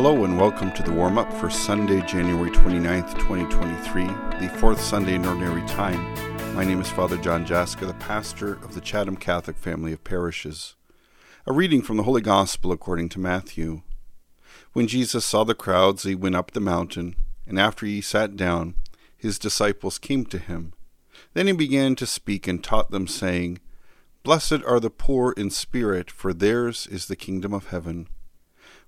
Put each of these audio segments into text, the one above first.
Hello and welcome to the warm up for Sunday, January 29th, 2023, the fourth Sunday in Ordinary Time. My name is Father John Jaska, the pastor of the Chatham Catholic family of parishes. A reading from the Holy Gospel according to Matthew. When Jesus saw the crowds, he went up the mountain, and after he sat down, his disciples came to him. Then he began to speak and taught them, saying, Blessed are the poor in spirit, for theirs is the kingdom of heaven.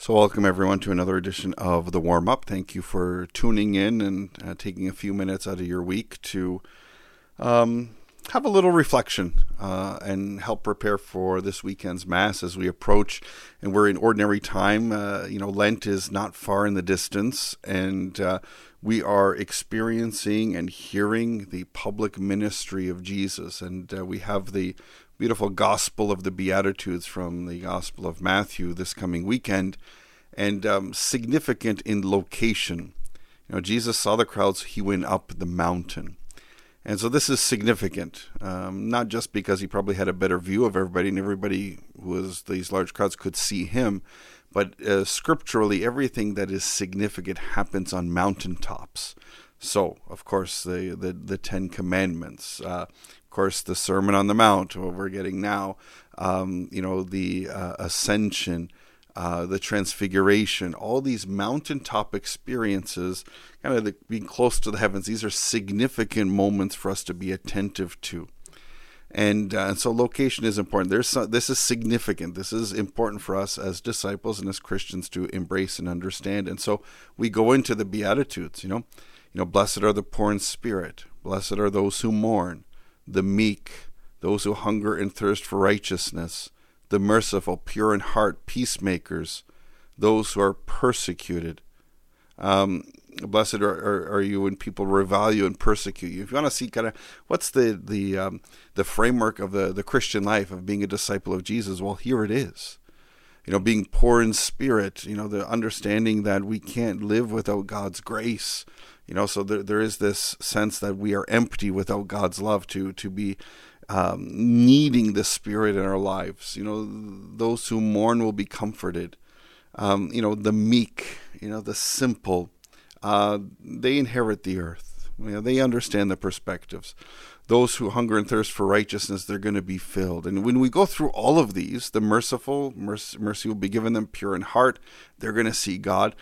So, welcome everyone to another edition of the warm up. Thank you for tuning in and uh, taking a few minutes out of your week to um, have a little reflection uh, and help prepare for this weekend's Mass as we approach. And we're in ordinary time. Uh, you know, Lent is not far in the distance, and uh, we are experiencing and hearing the public ministry of Jesus. And uh, we have the beautiful Gospel of the Beatitudes from the Gospel of Matthew this coming weekend, and um, significant in location. You know, Jesus saw the crowds, he went up the mountain. And so this is significant, um, not just because he probably had a better view of everybody and everybody who was these large crowds could see him, but uh, scripturally, everything that is significant happens on mountaintops. So, of course, the, the, the Ten Commandments, uh, of course, the Sermon on the Mount, what we're getting now, um, you know, the uh, Ascension, uh, the Transfiguration, all these mountaintop experiences, kind of the, being close to the heavens, these are significant moments for us to be attentive to. And, uh, and so location is important. There's some, this is significant. This is important for us as disciples and as Christians to embrace and understand. And so we go into the Beatitudes. You know, you know, blessed are the poor in spirit. Blessed are those who mourn the meek, those who hunger and thirst for righteousness, the merciful, pure in heart, peacemakers, those who are persecuted. Um, blessed are, are, are, you when people revile you and persecute you. If you want to see kind of what's the the um, the framework of the the Christian life of being a disciple of Jesus, well, here it is. You know, being poor in spirit. You know, the understanding that we can't live without God's grace. You know, so there, there is this sense that we are empty without God's love to to be um, needing the Spirit in our lives. You know, those who mourn will be comforted. Um, you know, the meek, you know, the simple, uh, they inherit the earth. You know, they understand the perspectives. Those who hunger and thirst for righteousness, they're going to be filled. And when we go through all of these, the merciful, mercy, mercy will be given them pure in heart. They're going to see God.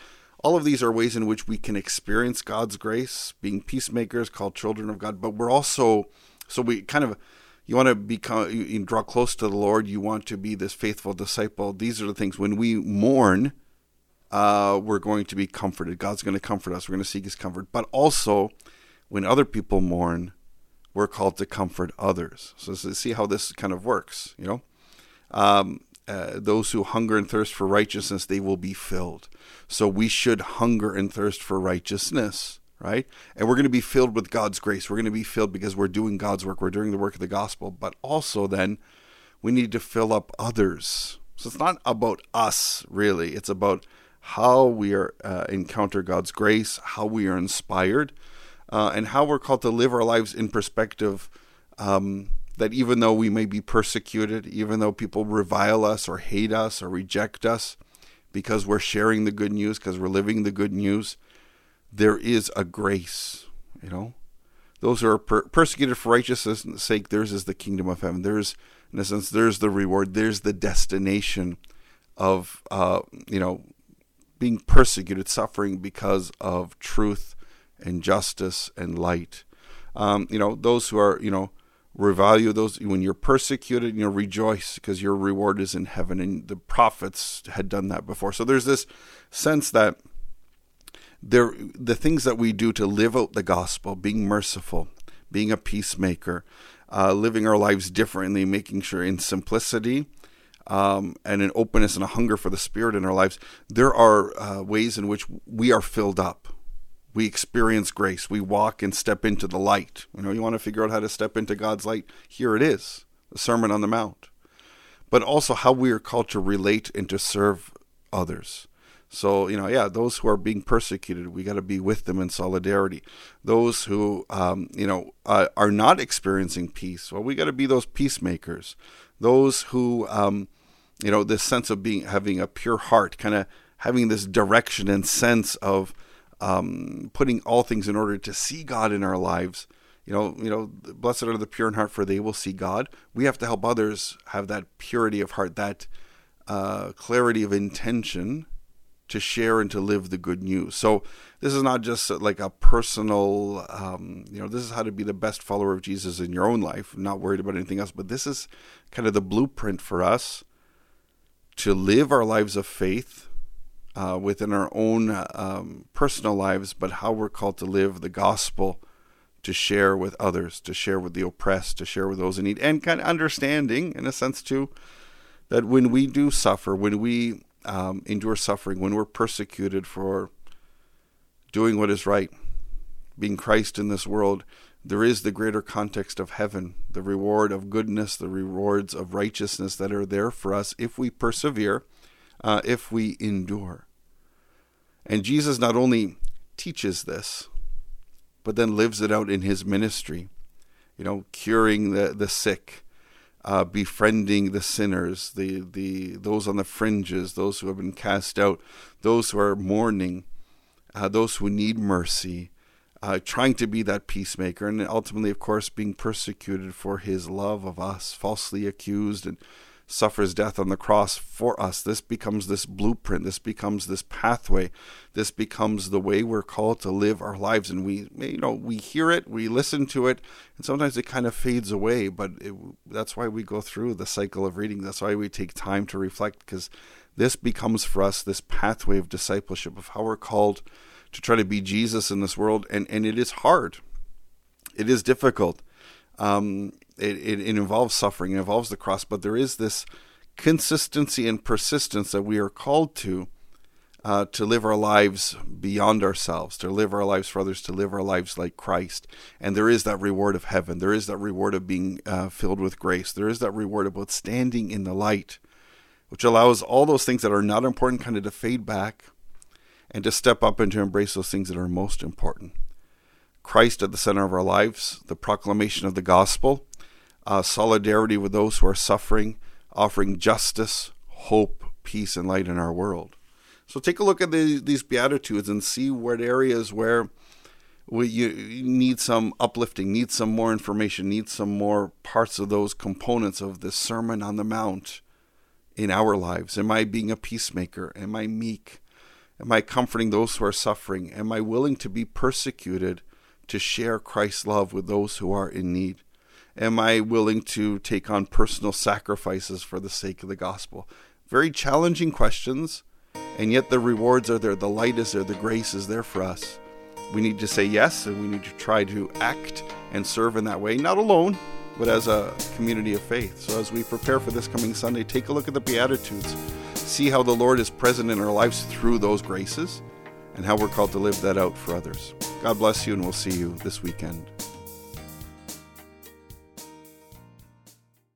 All of these are ways in which we can experience God's grace, being peacemakers, called children of God. But we're also, so we kind of, you want to become, you, draw close to the Lord. You want to be this faithful disciple. These are the things. When we mourn, uh, we're going to be comforted. God's going to comfort us. We're going to seek His comfort. But also, when other people mourn, we're called to comfort others. So, see how this kind of works. You know, um, uh, those who hunger and thirst for righteousness, they will be filled. So we should hunger and thirst for righteousness, right? And we're going to be filled with God's grace. We're going to be filled because we're doing God's work. We're doing the work of the gospel. But also, then, we need to fill up others. So it's not about us, really. It's about how we are uh, encounter God's grace, how we are inspired, uh, and how we're called to live our lives in perspective. Um, that even though we may be persecuted, even though people revile us or hate us or reject us because we're sharing the good news, because we're living the good news, there is a grace, you know. Those who are per- persecuted for righteousness' sake, theirs is the kingdom of heaven. There's, in a sense, there's the reward. There's the destination of, uh, you know, being persecuted, suffering because of truth and justice and light. Um, you know, those who are, you know, revalue those when you're persecuted, you know, rejoice because your reward is in heaven. And the prophets had done that before. So there's this sense that there the things that we do to live out the gospel, being merciful, being a peacemaker, uh, living our lives differently, making sure in simplicity um, and an openness and a hunger for the Spirit in our lives, there are uh, ways in which we are filled up. We experience grace. We walk and step into the light. You know, you want to figure out how to step into God's light? Here it is, the Sermon on the Mount. But also how we are called to relate and to serve others. So, you know, yeah, those who are being persecuted, we got to be with them in solidarity. Those who, um, you know, uh, are not experiencing peace, well, we got to be those peacemakers. Those who, um, you know, this sense of being, having a pure heart, kind of having this direction and sense of um, putting all things in order to see God in our lives. You know, you know, blessed are the pure in heart, for they will see God. We have to help others have that purity of heart, that uh, clarity of intention to share and to live the good news. So this is not just like a personal, um, you know, this is how to be the best follower of Jesus in your own life, not worried about anything else. But this is kind of the blueprint for us to live our lives of faith uh, within our own um, personal lives, but how we're called to live the gospel to share with others, to share with the oppressed, to share with those in need, and kind of understanding, in a sense, too, that when we do suffer, when we um, endure suffering, when we're persecuted for doing what is right, being Christ in this world, there is the greater context of heaven, the reward of goodness, the rewards of righteousness that are there for us if we persevere, uh, if we endure. And Jesus not only teaches this, but then lives it out in his ministry, you know, curing the, the sick, uh, befriending the sinners, the, the those on the fringes, those who have been cast out, those who are mourning, uh, those who need mercy, uh, trying to be that peacemaker, and ultimately, of course, being persecuted for his love of us, falsely accused and suffers death on the cross for us. This becomes this blueprint. This becomes this pathway. This becomes the way we're called to live our lives. And we, you know, we hear it, we listen to it, and sometimes it kind of fades away. But it, that's why we go through the cycle of reading. That's why we take time to reflect, because this becomes for us this pathway of discipleship of how we're called to try to be Jesus in this world. And and it is hard. It is difficult. Um, it, it, it involves suffering, it involves the cross, but there is this consistency and persistence that we are called to uh, to live our lives beyond ourselves, to live our lives for others, to live our lives like Christ. And there is that reward of heaven. There is that reward of being uh, filled with grace. There is that reward about standing in the light, which allows all those things that are not important kind of to fade back and to step up and to embrace those things that are most important. Christ at the center of our lives, the proclamation of the gospel, uh, solidarity with those who are suffering, offering justice, hope, peace, and light in our world. So take a look at the, these Beatitudes and see what areas where we, you, you need some uplifting, need some more information, need some more parts of those components of the Sermon on the Mount in our lives. Am I being a peacemaker? Am I meek? Am I comforting those who are suffering? Am I willing to be persecuted to share Christ's love with those who are in need? Am I willing to take on personal sacrifices for the sake of the gospel? Very challenging questions, and yet the rewards are there. The light is there. The grace is there for us. We need to say yes, and we need to try to act and serve in that way, not alone, but as a community of faith. So, as we prepare for this coming Sunday, take a look at the Beatitudes. See how the Lord is present in our lives through those graces and how we're called to live that out for others. God bless you, and we'll see you this weekend.